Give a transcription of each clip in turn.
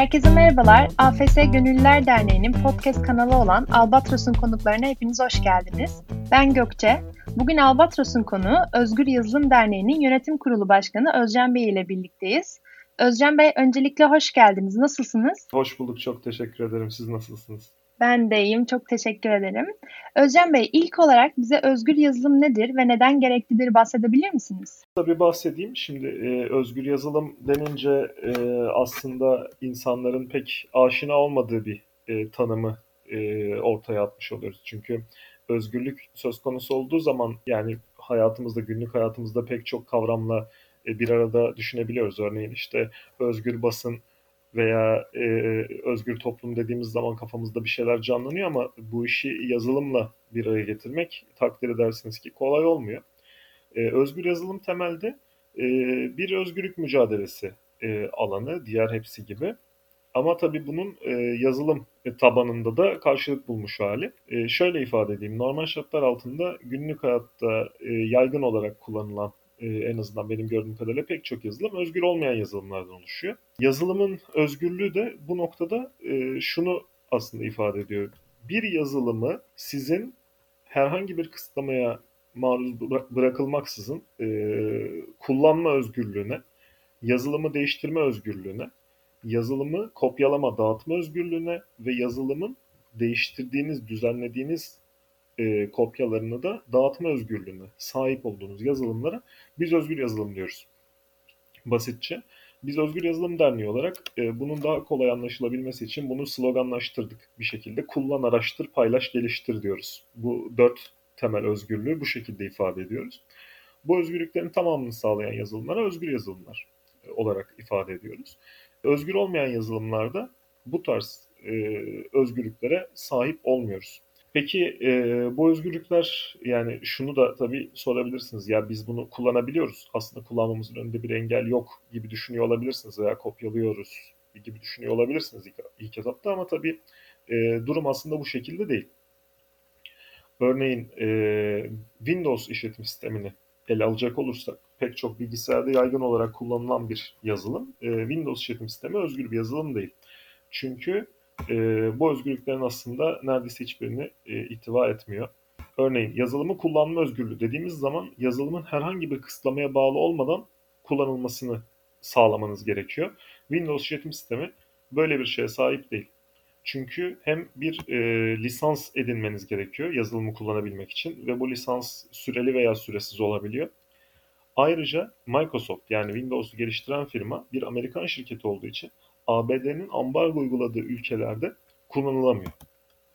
Herkese merhabalar. AFS Gönüllüler Derneği'nin podcast kanalı olan Albatros'un konuklarına hepiniz hoş geldiniz. Ben Gökçe. Bugün Albatros'un konuğu Özgür Yazılım Derneği'nin yönetim kurulu başkanı Özcan Bey ile birlikteyiz. Özcan Bey öncelikle hoş geldiniz. Nasılsınız? Hoş bulduk. Çok teşekkür ederim. Siz nasılsınız? Ben de iyiyim. Çok teşekkür ederim. Özcan Bey ilk olarak bize özgür yazılım nedir ve neden gereklidir bahsedebilir misiniz? Tabii bahsedeyim. Şimdi e, özgür yazılım denince e, aslında insanların pek aşina olmadığı bir e, tanımı e, ortaya atmış oluyoruz. Çünkü özgürlük söz konusu olduğu zaman yani hayatımızda, günlük hayatımızda pek çok kavramla e, bir arada düşünebiliyoruz. Örneğin işte özgür basın, veya e, özgür toplum dediğimiz zaman kafamızda bir şeyler canlanıyor ama bu işi yazılımla bir araya getirmek takdir edersiniz ki kolay olmuyor. E, özgür yazılım temelde e, bir özgürlük mücadelesi e, alanı diğer hepsi gibi. Ama tabii bunun e, yazılım tabanında da karşılık bulmuş hali. E, şöyle ifade edeyim, normal şartlar altında günlük hayatta e, yaygın olarak kullanılan e, en azından benim gördüğüm kadarıyla pek çok yazılım özgür olmayan yazılımlardan oluşuyor. Yazılımın özgürlüğü de bu noktada e, şunu aslında ifade ediyor. Bir yazılımı sizin herhangi bir kısıtlamaya maruz bırakılmaksızın e, kullanma özgürlüğüne, yazılımı değiştirme özgürlüğüne, yazılımı kopyalama, dağıtma özgürlüğüne ve yazılımın değiştirdiğiniz, düzenlediğiniz e, kopyalarını da dağıtma özgürlüğüne sahip olduğunuz yazılımlara biz özgür yazılım diyoruz. Basitçe. Biz Özgür Yazılım Derneği olarak e, bunun daha kolay anlaşılabilmesi için bunu sloganlaştırdık bir şekilde. Kullan, araştır, paylaş, geliştir diyoruz. Bu dört temel özgürlüğü bu şekilde ifade ediyoruz. Bu özgürlüklerin tamamını sağlayan yazılımlara özgür yazılımlar e, olarak ifade ediyoruz. Özgür olmayan yazılımlarda bu tarz e, özgürlüklere sahip olmuyoruz. Peki e, bu özgürlükler yani şunu da tabii sorabilirsiniz. Ya biz bunu kullanabiliyoruz. Aslında kullanmamızın önünde bir engel yok gibi düşünüyor olabilirsiniz veya kopyalıyoruz gibi düşünüyor olabilirsiniz ilk, ilk etapta ama tabii e, durum aslında bu şekilde değil. Örneğin e, Windows işletim sistemini ele alacak olursak pek çok bilgisayarda yaygın olarak kullanılan bir yazılım. E, Windows işletim sistemi özgür bir yazılım değil. Çünkü e, bu özgürlüklerin aslında neredeyse hiçbirini e, ihtiva etmiyor. Örneğin yazılımı kullanma özgürlüğü dediğimiz zaman yazılımın herhangi bir kısıtlamaya bağlı olmadan kullanılmasını sağlamanız gerekiyor. Windows işletim sistemi böyle bir şeye sahip değil. Çünkü hem bir e, lisans edinmeniz gerekiyor yazılımı kullanabilmek için ve bu lisans süreli veya süresiz olabiliyor. Ayrıca Microsoft yani Windows'u geliştiren firma bir Amerikan şirketi olduğu için ABD'nin ambargo uyguladığı ülkelerde kullanılamıyor.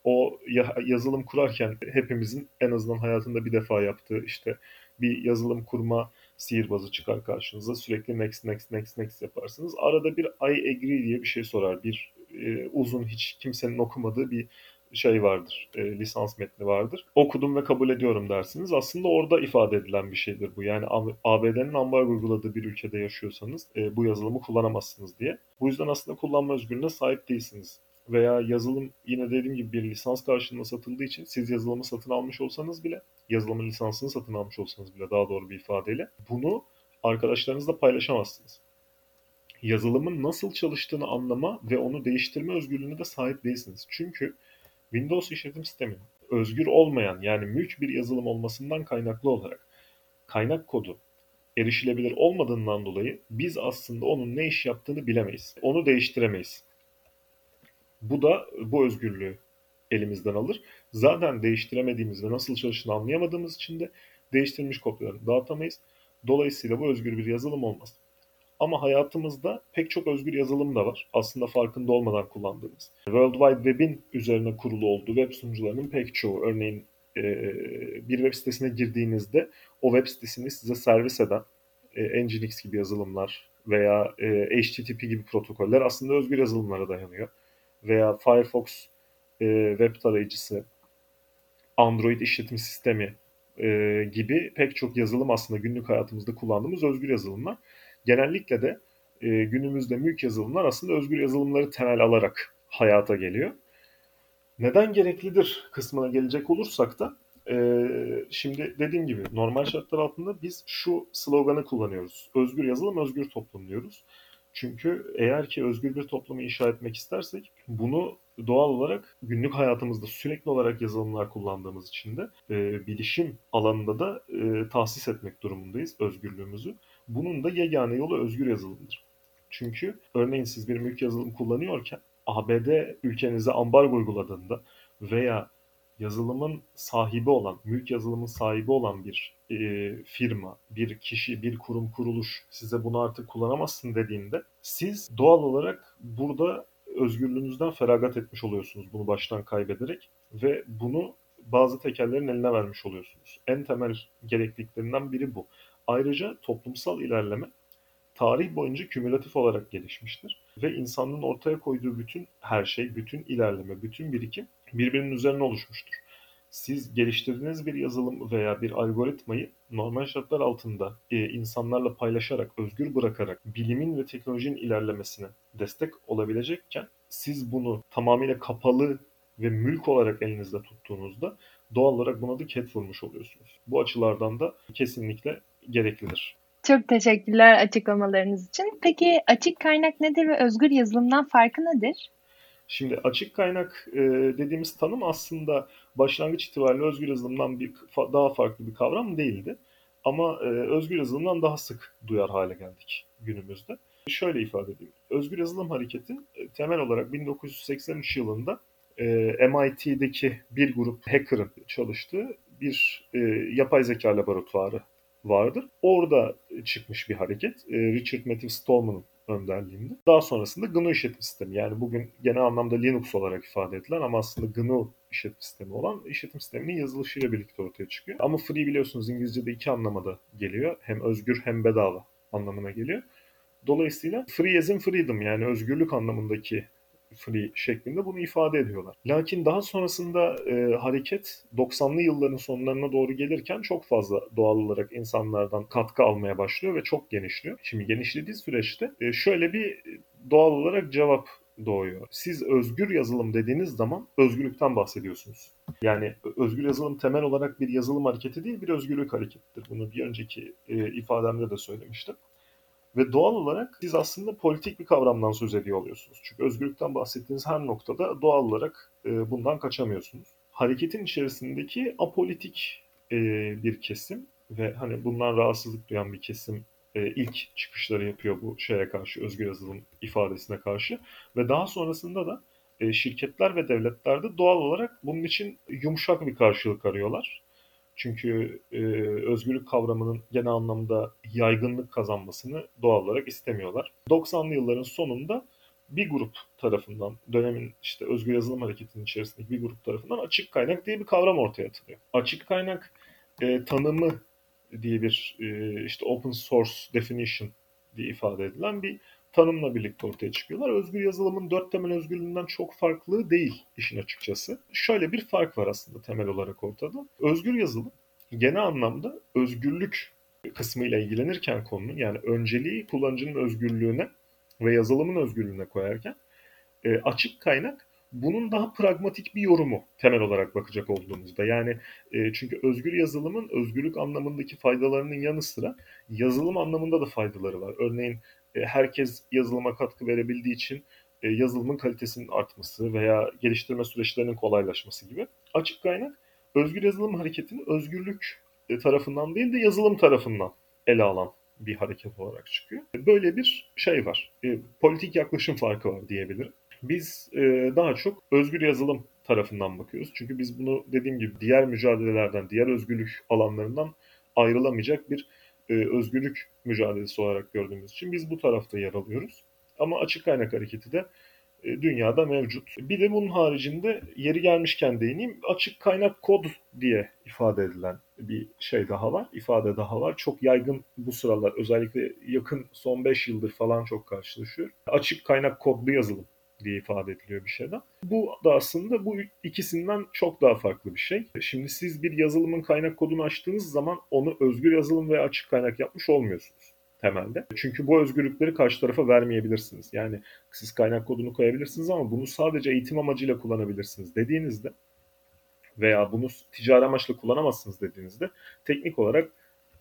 O yazılım kurarken hepimizin en azından hayatında bir defa yaptığı işte bir yazılım kurma sihirbazı çıkar karşınıza. Sürekli next next next next yaparsınız. Arada bir I agree diye bir şey sorar. Bir e, uzun hiç kimsenin okumadığı bir şey vardır, e, lisans metni vardır. Okudum ve kabul ediyorum dersiniz. Aslında orada ifade edilen bir şeydir bu. Yani ABD'nin ambargo uyguladığı bir ülkede yaşıyorsanız e, bu yazılımı kullanamazsınız diye. Bu yüzden aslında kullanma özgürlüğüne sahip değilsiniz. Veya yazılım yine dediğim gibi bir lisans karşılığında satıldığı için siz yazılımı satın almış olsanız bile, yazılımın lisansını satın almış olsanız bile daha doğru bir ifadeyle bunu arkadaşlarınızla paylaşamazsınız yazılımın nasıl çalıştığını anlama ve onu değiştirme özgürlüğüne de sahip değilsiniz. Çünkü Windows işletim sistemi özgür olmayan yani mülk bir yazılım olmasından kaynaklı olarak kaynak kodu erişilebilir olmadığından dolayı biz aslında onun ne iş yaptığını bilemeyiz. Onu değiştiremeyiz. Bu da bu özgürlüğü elimizden alır. Zaten değiştiremediğimiz ve nasıl çalıştığını anlayamadığımız için de değiştirilmiş kopyalarını dağıtamayız. Dolayısıyla bu özgür bir yazılım olmaz. Ama hayatımızda pek çok özgür yazılım da var. Aslında farkında olmadan kullandığımız. World Wide Web'in üzerine kurulu olduğu web sunucularının pek çoğu. Örneğin e, bir web sitesine girdiğinizde o web sitesini size servis eden e, Nginx gibi yazılımlar veya e, HTTP gibi protokoller aslında özgür yazılımlara dayanıyor. Veya Firefox web tarayıcısı, Android işletim sistemi gibi pek çok yazılım aslında günlük hayatımızda kullandığımız özgür yazılımlar genellikle de e, günümüzde mülk yazılımlar aslında özgür yazılımları temel alarak hayata geliyor. Neden gereklidir kısmına gelecek olursak da e, şimdi dediğim gibi normal şartlar altında biz şu sloganı kullanıyoruz. Özgür yazılım, özgür toplum diyoruz. Çünkü eğer ki özgür bir toplumu inşa etmek istersek bunu doğal olarak günlük hayatımızda sürekli olarak yazılımlar kullandığımız için de e, bilişim alanında da e, tahsis etmek durumundayız özgürlüğümüzü. Bunun da yegane yolu özgür yazılımdır. Çünkü örneğin siz bir mülk yazılım kullanıyorken ABD ülkenize ambargo uyguladığında veya yazılımın sahibi olan, mülk yazılımın sahibi olan bir e, firma, bir kişi, bir kurum, kuruluş size bunu artık kullanamazsın dediğinde siz doğal olarak burada özgürlüğünüzden feragat etmiş oluyorsunuz bunu baştan kaybederek ve bunu bazı tekellerin eline vermiş oluyorsunuz. En temel gerekliliklerinden biri bu. Ayrıca toplumsal ilerleme tarih boyunca kümülatif olarak gelişmiştir. Ve insanlığın ortaya koyduğu bütün her şey, bütün ilerleme, bütün birikim birbirinin üzerine oluşmuştur. Siz geliştirdiğiniz bir yazılım veya bir algoritmayı normal şartlar altında e, insanlarla paylaşarak, özgür bırakarak bilimin ve teknolojinin ilerlemesine destek olabilecekken siz bunu tamamıyla kapalı ve mülk olarak elinizde tuttuğunuzda doğal olarak buna da ket vurmuş oluyorsunuz. Bu açılardan da kesinlikle gereklidir. Çok teşekkürler açıklamalarınız için. Peki açık kaynak nedir ve özgür yazılımdan farkı nedir? Şimdi açık kaynak e, dediğimiz tanım aslında başlangıç itibariyle özgür yazılımdan bir daha farklı bir kavram değildi. Ama e, özgür yazılımdan daha sık duyar hale geldik günümüzde. Şöyle ifade edeyim. Özgür yazılım hareketi e, temel olarak 1983 yılında e, MIT'deki bir grup hacker'ın çalıştığı bir e, yapay zeka laboratuvarı vardır. Orada çıkmış bir hareket. E, Richard Matthew Stallman'ın önderliğinde. Daha sonrasında GNU işletim sistemi yani bugün genel anlamda Linux olarak ifade edilen ama aslında GNU işletim sistemi olan işletim sisteminin yazılışıyla birlikte ortaya çıkıyor. Ama free biliyorsunuz İngilizce'de iki anlamada geliyor. Hem özgür hem bedava anlamına geliyor. Dolayısıyla free as in freedom yani özgürlük anlamındaki free şeklinde bunu ifade ediyorlar. Lakin daha sonrasında e, hareket 90'lı yılların sonlarına doğru gelirken çok fazla doğal olarak insanlardan katkı almaya başlıyor ve çok genişliyor. Şimdi genişlediği süreçte e, şöyle bir doğal olarak cevap doğuyor. Siz özgür yazılım dediğiniz zaman özgürlükten bahsediyorsunuz. Yani özgür yazılım temel olarak bir yazılım hareketi değil bir özgürlük hareketidir. Bunu bir önceki e, ifademde de söylemiştim. Ve doğal olarak siz aslında politik bir kavramdan söz ediyor oluyorsunuz. Çünkü özgürlükten bahsettiğiniz her noktada doğal olarak e, bundan kaçamıyorsunuz. Hareketin içerisindeki apolitik e, bir kesim ve hani bundan rahatsızlık duyan bir kesim e, ilk çıkışları yapıyor bu şeye karşı, özgür yazılım ifadesine karşı. Ve daha sonrasında da şirketler ve devletler de doğal olarak bunun için yumuşak bir karşılık arıyorlar. Çünkü e, özgürlük kavramının genel anlamda yaygınlık kazanmasını doğal olarak istemiyorlar. 90'lı yılların sonunda bir grup tarafından, dönemin işte özgür yazılım hareketinin içerisindeki bir grup tarafından açık kaynak diye bir kavram ortaya atılıyor. Açık kaynak e, tanımı diye bir e, işte open source definition diye ifade edilen bir tanımla birlikte ortaya çıkıyorlar. Özgür yazılımın dört temel özgürlüğünden çok farklı değil işin açıkçası. Şöyle bir fark var aslında temel olarak ortada. Özgür yazılım genel anlamda özgürlük kısmıyla ilgilenirken konunun yani önceliği kullanıcının özgürlüğüne ve yazılımın özgürlüğüne koyarken e, açık kaynak bunun daha pragmatik bir yorumu temel olarak bakacak olduğumuzda. Yani e, çünkü özgür yazılımın özgürlük anlamındaki faydalarının yanı sıra yazılım anlamında da faydaları var. Örneğin herkes yazılıma katkı verebildiği için e, yazılımın kalitesinin artması veya geliştirme süreçlerinin kolaylaşması gibi. Açık kaynak özgür yazılım hareketini özgürlük e, tarafından değil de yazılım tarafından ele alan bir hareket olarak çıkıyor. Böyle bir şey var. Politik yaklaşım farkı var diyebilirim. Biz daha çok özgür yazılım tarafından bakıyoruz. Çünkü biz bunu dediğim gibi diğer mücadelelerden, diğer özgürlük alanlarından ayrılamayacak bir e, özgürlük mücadelesi olarak gördüğümüz için biz bu tarafta yer alıyoruz. Ama açık kaynak hareketi de e, dünyada mevcut. Bir de bunun haricinde yeri gelmişken değineyim açık kaynak kod diye ifade edilen bir şey daha var, ifade daha var. Çok yaygın bu sıralar özellikle yakın son 5 yıldır falan çok karşılaşıyor. Açık kaynak kodlu yazılım diye ifade ediliyor bir şeyden. Bu da aslında bu ikisinden çok daha farklı bir şey. Şimdi siz bir yazılımın kaynak kodunu açtığınız zaman onu özgür yazılım ve açık kaynak yapmış olmuyorsunuz temelde. Çünkü bu özgürlükleri karşı tarafa vermeyebilirsiniz. Yani siz kaynak kodunu koyabilirsiniz ama bunu sadece eğitim amacıyla kullanabilirsiniz dediğinizde veya bunu ticari amaçla kullanamazsınız dediğinizde teknik olarak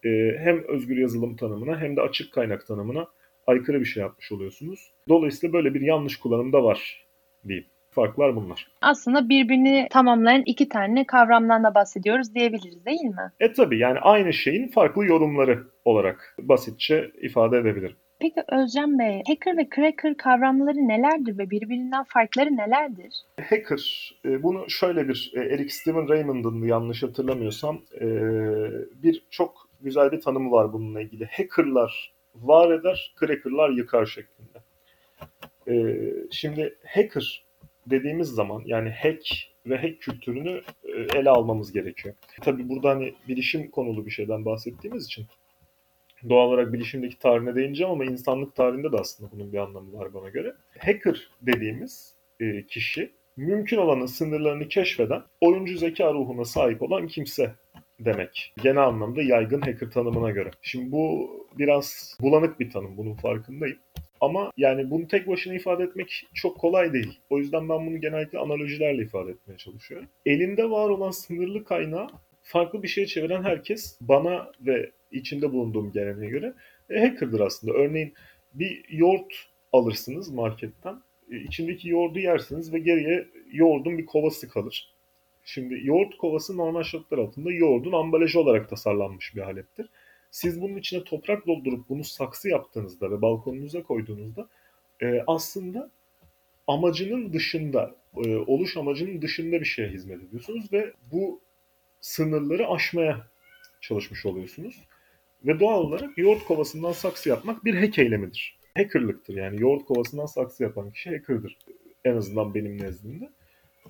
e, hem özgür yazılım tanımına hem de açık kaynak tanımına aykırı bir şey yapmış oluyorsunuz. Dolayısıyla böyle bir yanlış kullanım da var diyeyim. Farklar bunlar. Aslında birbirini tamamlayan iki tane kavramdan da bahsediyoruz diyebiliriz değil mi? E tabi yani aynı şeyin farklı yorumları olarak basitçe ifade edebilirim. Peki Özcan Bey, hacker ve cracker kavramları nelerdir ve birbirinden farkları nelerdir? Hacker, e, bunu şöyle bir e, Eric Steven Raymond'ın yanlış hatırlamıyorsam e, bir çok güzel bir tanımı var bununla ilgili. Hackerlar var eder, crackerlar yıkar şeklinde. Şimdi hacker dediğimiz zaman yani hack ve hack kültürünü ele almamız gerekiyor. Tabii burada hani bilişim konulu bir şeyden bahsettiğimiz için doğal olarak bilişimdeki tarihine değineceğim ama insanlık tarihinde de aslında bunun bir anlamı var bana göre. Hacker dediğimiz e, kişi mümkün olanın sınırlarını keşfeden, oyuncu zeka ruhuna sahip olan kimse demek. Genel anlamda yaygın hacker tanımına göre. Şimdi bu biraz bulanık bir tanım, bunun farkındayım. Ama yani bunu tek başına ifade etmek çok kolay değil. O yüzden ben bunu genellikle analojilerle ifade etmeye çalışıyorum. Elinde var olan sınırlı kaynağı farklı bir şeye çeviren herkes bana ve içinde bulunduğum geleneğe göre e, hacker'dır aslında. Örneğin bir yoğurt alırsınız marketten. E, içindeki yoğurdu yersiniz ve geriye yoğurdun bir kovası kalır. Şimdi yoğurt kovası normal şartlar altında yoğurdun ambalajı olarak tasarlanmış bir alettir. Siz bunun içine toprak doldurup bunu saksı yaptığınızda ve balkonunuza koyduğunuzda e, aslında amacının dışında, e, oluş amacının dışında bir şeye hizmet ediyorsunuz ve bu sınırları aşmaya çalışmış oluyorsunuz. Ve doğal olarak yoğurt kovasından saksı yapmak bir hack eylemidir. Hackerlıktır yani yoğurt kovasından saksı yapan kişi hackerdır. En azından benim nezdimde.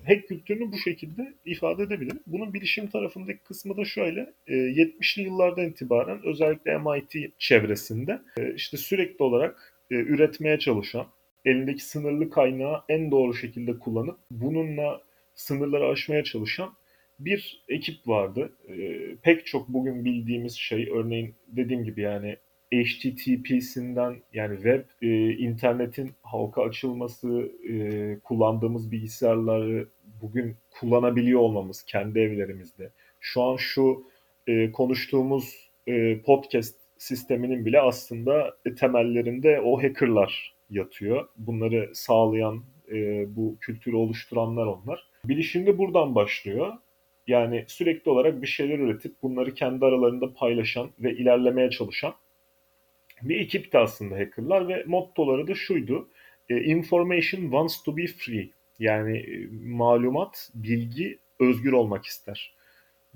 Hack kültürünü bu şekilde ifade edebilirim. Bunun bilişim tarafındaki kısmı da şöyle. 70'li e, yıllardan itibaren özellikle MIT çevresinde e, işte sürekli olarak e, üretmeye çalışan, elindeki sınırlı kaynağı en doğru şekilde kullanıp bununla sınırları aşmaya çalışan bir ekip vardı. E, pek çok bugün bildiğimiz şey örneğin dediğim gibi yani HTTP'sinden yani web e, internetin halka açılması, e, kullandığımız bilgisayarları bugün kullanabiliyor olmamız kendi evlerimizde. Şu an şu e, konuştuğumuz e, podcast sisteminin bile aslında e, temellerinde o hackerlar yatıyor. Bunları sağlayan, e, bu kültürü oluşturanlar onlar. Bilişim de buradan başlıyor. Yani sürekli olarak bir şeyler üretip bunları kendi aralarında paylaşan ve ilerlemeye çalışan bir ekipti aslında hackerlar ve mottoları da şuydu. E, information wants to be free. Yani e, malumat, bilgi özgür olmak ister.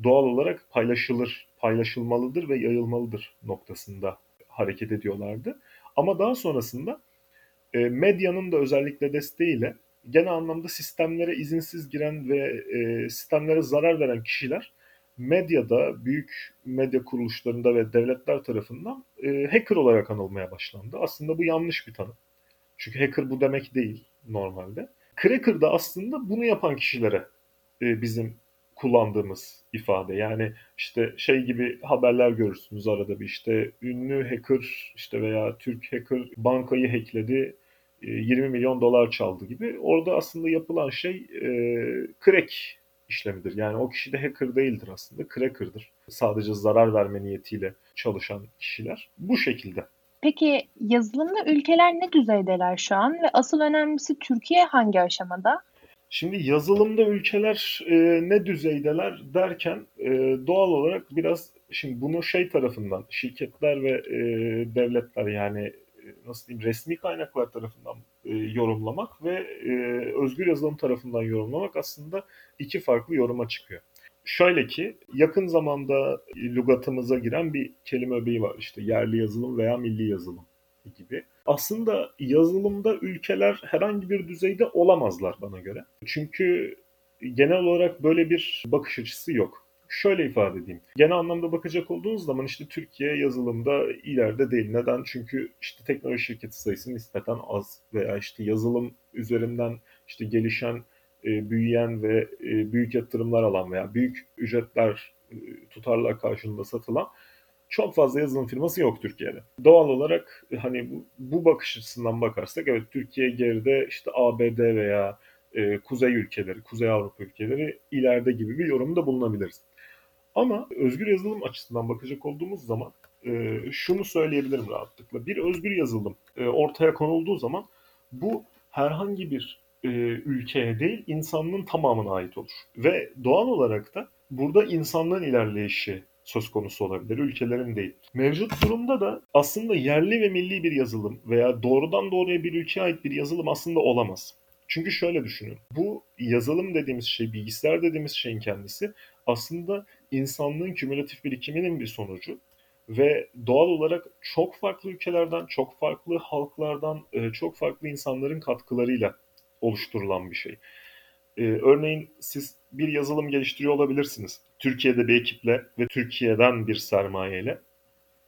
Doğal olarak paylaşılır, paylaşılmalıdır ve yayılmalıdır noktasında hareket ediyorlardı. Ama daha sonrasında e, medyanın da özellikle desteğiyle genel anlamda sistemlere izinsiz giren ve sistemlere zarar veren kişiler medyada, büyük medya kuruluşlarında ve devletler tarafından e, hacker olarak anılmaya başlandı. Aslında bu yanlış bir tanım. Çünkü hacker bu demek değil normalde. Cracker da aslında bunu yapan kişilere e, bizim kullandığımız ifade. Yani işte şey gibi haberler görürsünüz arada bir işte ünlü hacker işte veya Türk hacker bankayı hackledi 20 e, milyon dolar çaldı gibi. Orada aslında yapılan şey e, crack işlemidir. Yani o kişi de hacker değildir aslında, cracker'dır. Sadece zarar verme niyetiyle çalışan kişiler. Bu şekilde. Peki yazılımda ülkeler ne düzeydeler şu an ve asıl önemlisi Türkiye hangi aşamada? Şimdi yazılımda ülkeler e, ne düzeydeler derken e, doğal olarak biraz şimdi bunu şey tarafından şirketler ve e, devletler yani nasıl diyeyim resmi kaynaklar tarafından e, yorumlamak ve e, özgür yazılım tarafından yorumlamak aslında iki farklı yoruma çıkıyor. Şöyle ki yakın zamanda lügatımıza giren bir kelime öbeği var işte yerli yazılım veya milli yazılım gibi. Aslında yazılımda ülkeler herhangi bir düzeyde olamazlar bana göre. Çünkü genel olarak böyle bir bakış açısı yok şöyle ifade edeyim. Genel anlamda bakacak olduğunuz zaman işte Türkiye yazılımda ileride değil. Neden? Çünkü işte teknoloji şirketi sayısı nispeten az veya işte yazılım üzerinden işte gelişen, e, büyüyen ve e, büyük yatırımlar alan veya büyük ücretler e, tutarlar karşılığında satılan çok fazla yazılım firması yok Türkiye'de. Doğal olarak hani bu, bu bakış açısından bakarsak evet Türkiye geride işte ABD veya e, kuzey ülkeleri, Kuzey Avrupa ülkeleri ileride gibi bir yorumda bulunabiliriz. Ama özgür yazılım açısından bakacak olduğumuz zaman e, şunu söyleyebilirim rahatlıkla. Bir özgür yazılım e, ortaya konulduğu zaman bu herhangi bir e, ülkeye değil insanlığın tamamına ait olur. Ve doğal olarak da burada insanlığın ilerleyişi söz konusu olabilir, ülkelerin değil. Mevcut durumda da aslında yerli ve milli bir yazılım veya doğrudan doğruya bir ülkeye ait bir yazılım aslında olamaz. Çünkü şöyle düşünün. Bu yazılım dediğimiz şey, bilgisayar dediğimiz şeyin kendisi aslında insanlığın kümülatif birikiminin bir sonucu ve doğal olarak çok farklı ülkelerden, çok farklı halklardan, e, çok farklı insanların katkılarıyla oluşturulan bir şey. Ee, örneğin siz bir yazılım geliştiriyor olabilirsiniz. Türkiye'de bir ekiple ve Türkiye'den bir sermayeyle.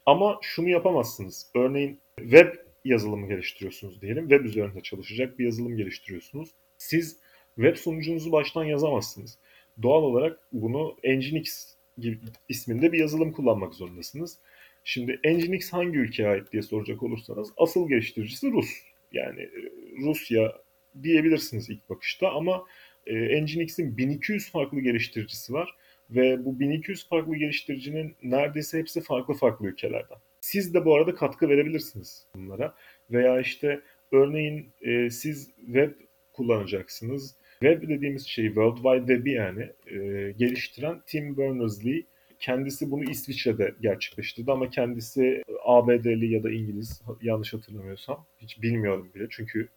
Ama şunu yapamazsınız. Örneğin web yazılımı geliştiriyorsunuz diyelim. Web üzerinde çalışacak bir yazılım geliştiriyorsunuz. Siz web sunucunuzu baştan yazamazsınız. Doğal olarak bunu Nginx gibi isminde bir yazılım kullanmak zorundasınız. Şimdi Nginx hangi ülkeye ait diye soracak olursanız asıl geliştiricisi Rus. Yani e, Rusya diyebilirsiniz ilk bakışta ama e, Nginx'in 1200 farklı geliştiricisi var ve bu 1200 farklı geliştiricinin neredeyse hepsi farklı farklı ülkelerden. Siz de bu arada katkı verebilirsiniz bunlara veya işte örneğin e, siz web kullanacaksınız. Web dediğimiz şey World Wide Web'i yani e, geliştiren Tim Berners-Lee kendisi bunu İsviçre'de gerçekleştirdi ama kendisi ABD'li ya da İngiliz yanlış hatırlamıyorsam hiç bilmiyorum bile çünkü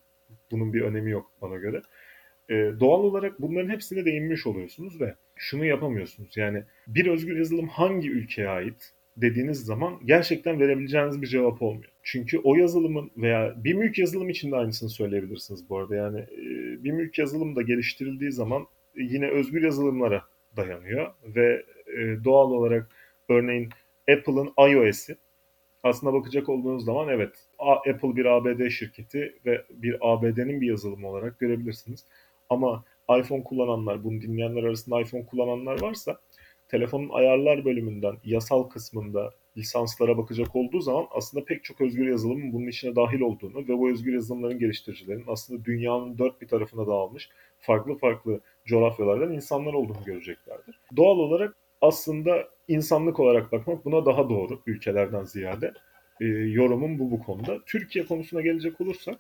bunun bir önemi yok bana göre. E, doğal olarak bunların hepsine değinmiş oluyorsunuz ve şunu yapamıyorsunuz. Yani bir özgür yazılım hangi ülkeye ait dediğiniz zaman gerçekten verebileceğiniz bir cevap olmuyor. Çünkü o yazılımın veya bir mülk yazılım için de aynısını söyleyebilirsiniz bu arada. Yani e, bir mülk yazılım da geliştirildiği zaman yine özgür yazılımlara dayanıyor ve e, doğal olarak örneğin Apple'ın iOS'i aslında bakacak olduğunuz zaman evet Apple bir ABD şirketi ve bir ABD'nin bir yazılımı olarak görebilirsiniz. Ama iPhone kullananlar, bunu dinleyenler arasında iPhone kullananlar varsa telefonun ayarlar bölümünden, yasal kısmında lisanslara bakacak olduğu zaman aslında pek çok özgür yazılımın bunun içine dahil olduğunu ve bu özgür yazılımların geliştiricilerin aslında dünyanın dört bir tarafına dağılmış farklı farklı coğrafyalardan insanlar olduğunu göreceklerdir. Doğal olarak aslında insanlık olarak bakmak buna daha doğru ülkelerden ziyade. E, yorumum bu bu konuda. Türkiye konusuna gelecek olursak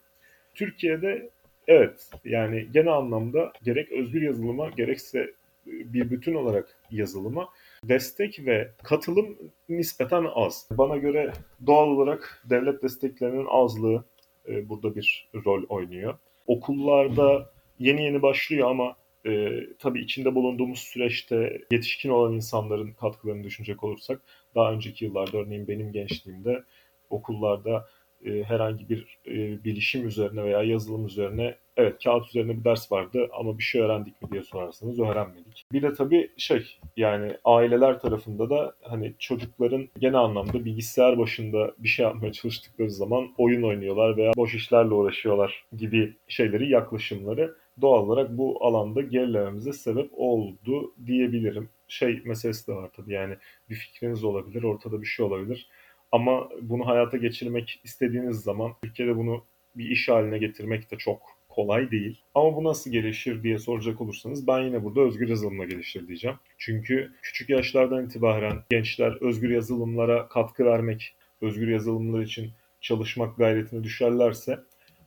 Türkiye'de evet yani genel anlamda gerek özgür yazılıma gerekse bir bütün olarak yazılıma destek ve katılım nispeten az. Bana göre doğal olarak devlet desteklerinin azlığı e, burada bir rol oynuyor. Okullarda yeni yeni başlıyor ama e, tabii içinde bulunduğumuz süreçte yetişkin olan insanların katkılarını düşünecek olursak daha önceki yıllarda örneğin benim gençliğimde okullarda e, herhangi bir e, bilişim üzerine veya yazılım üzerine evet kağıt üzerine bir ders vardı ama bir şey öğrendik mi diye sorarsanız öğrenmedik. Bir de tabii şey yani aileler tarafında da hani çocukların genel anlamda bilgisayar başında bir şey yapmaya çalıştıkları zaman oyun oynuyorlar veya boş işlerle uğraşıyorlar gibi şeyleri yaklaşımları doğal olarak bu alanda gerilememize sebep oldu diyebilirim. Şey meselesi de var tabii yani bir fikriniz olabilir, ortada bir şey olabilir. Ama bunu hayata geçirmek istediğiniz zaman ülkede bunu bir iş haline getirmek de çok kolay değil. Ama bu nasıl gelişir diye soracak olursanız ben yine burada özgür yazılımla gelişir diyeceğim. Çünkü küçük yaşlardan itibaren gençler özgür yazılımlara katkı vermek, özgür yazılımlar için çalışmak gayretine düşerlerse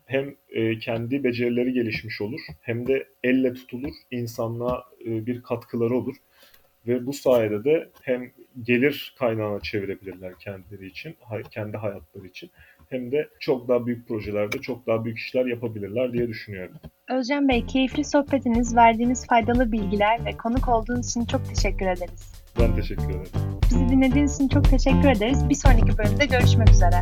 hem e, kendi becerileri gelişmiş olur hem de elle tutulur insanlığa e, bir katkıları olur. Ve bu sayede de hem gelir kaynağına çevirebilirler kendileri için, kendi hayatları için hem de çok daha büyük projelerde çok daha büyük işler yapabilirler diye düşünüyorum. Özcan Bey, keyifli sohbetiniz, verdiğiniz faydalı bilgiler ve konuk olduğunuz için çok teşekkür ederiz. Ben teşekkür ederim. Bizi dinlediğiniz için çok teşekkür ederiz. Bir sonraki bölümde görüşmek üzere.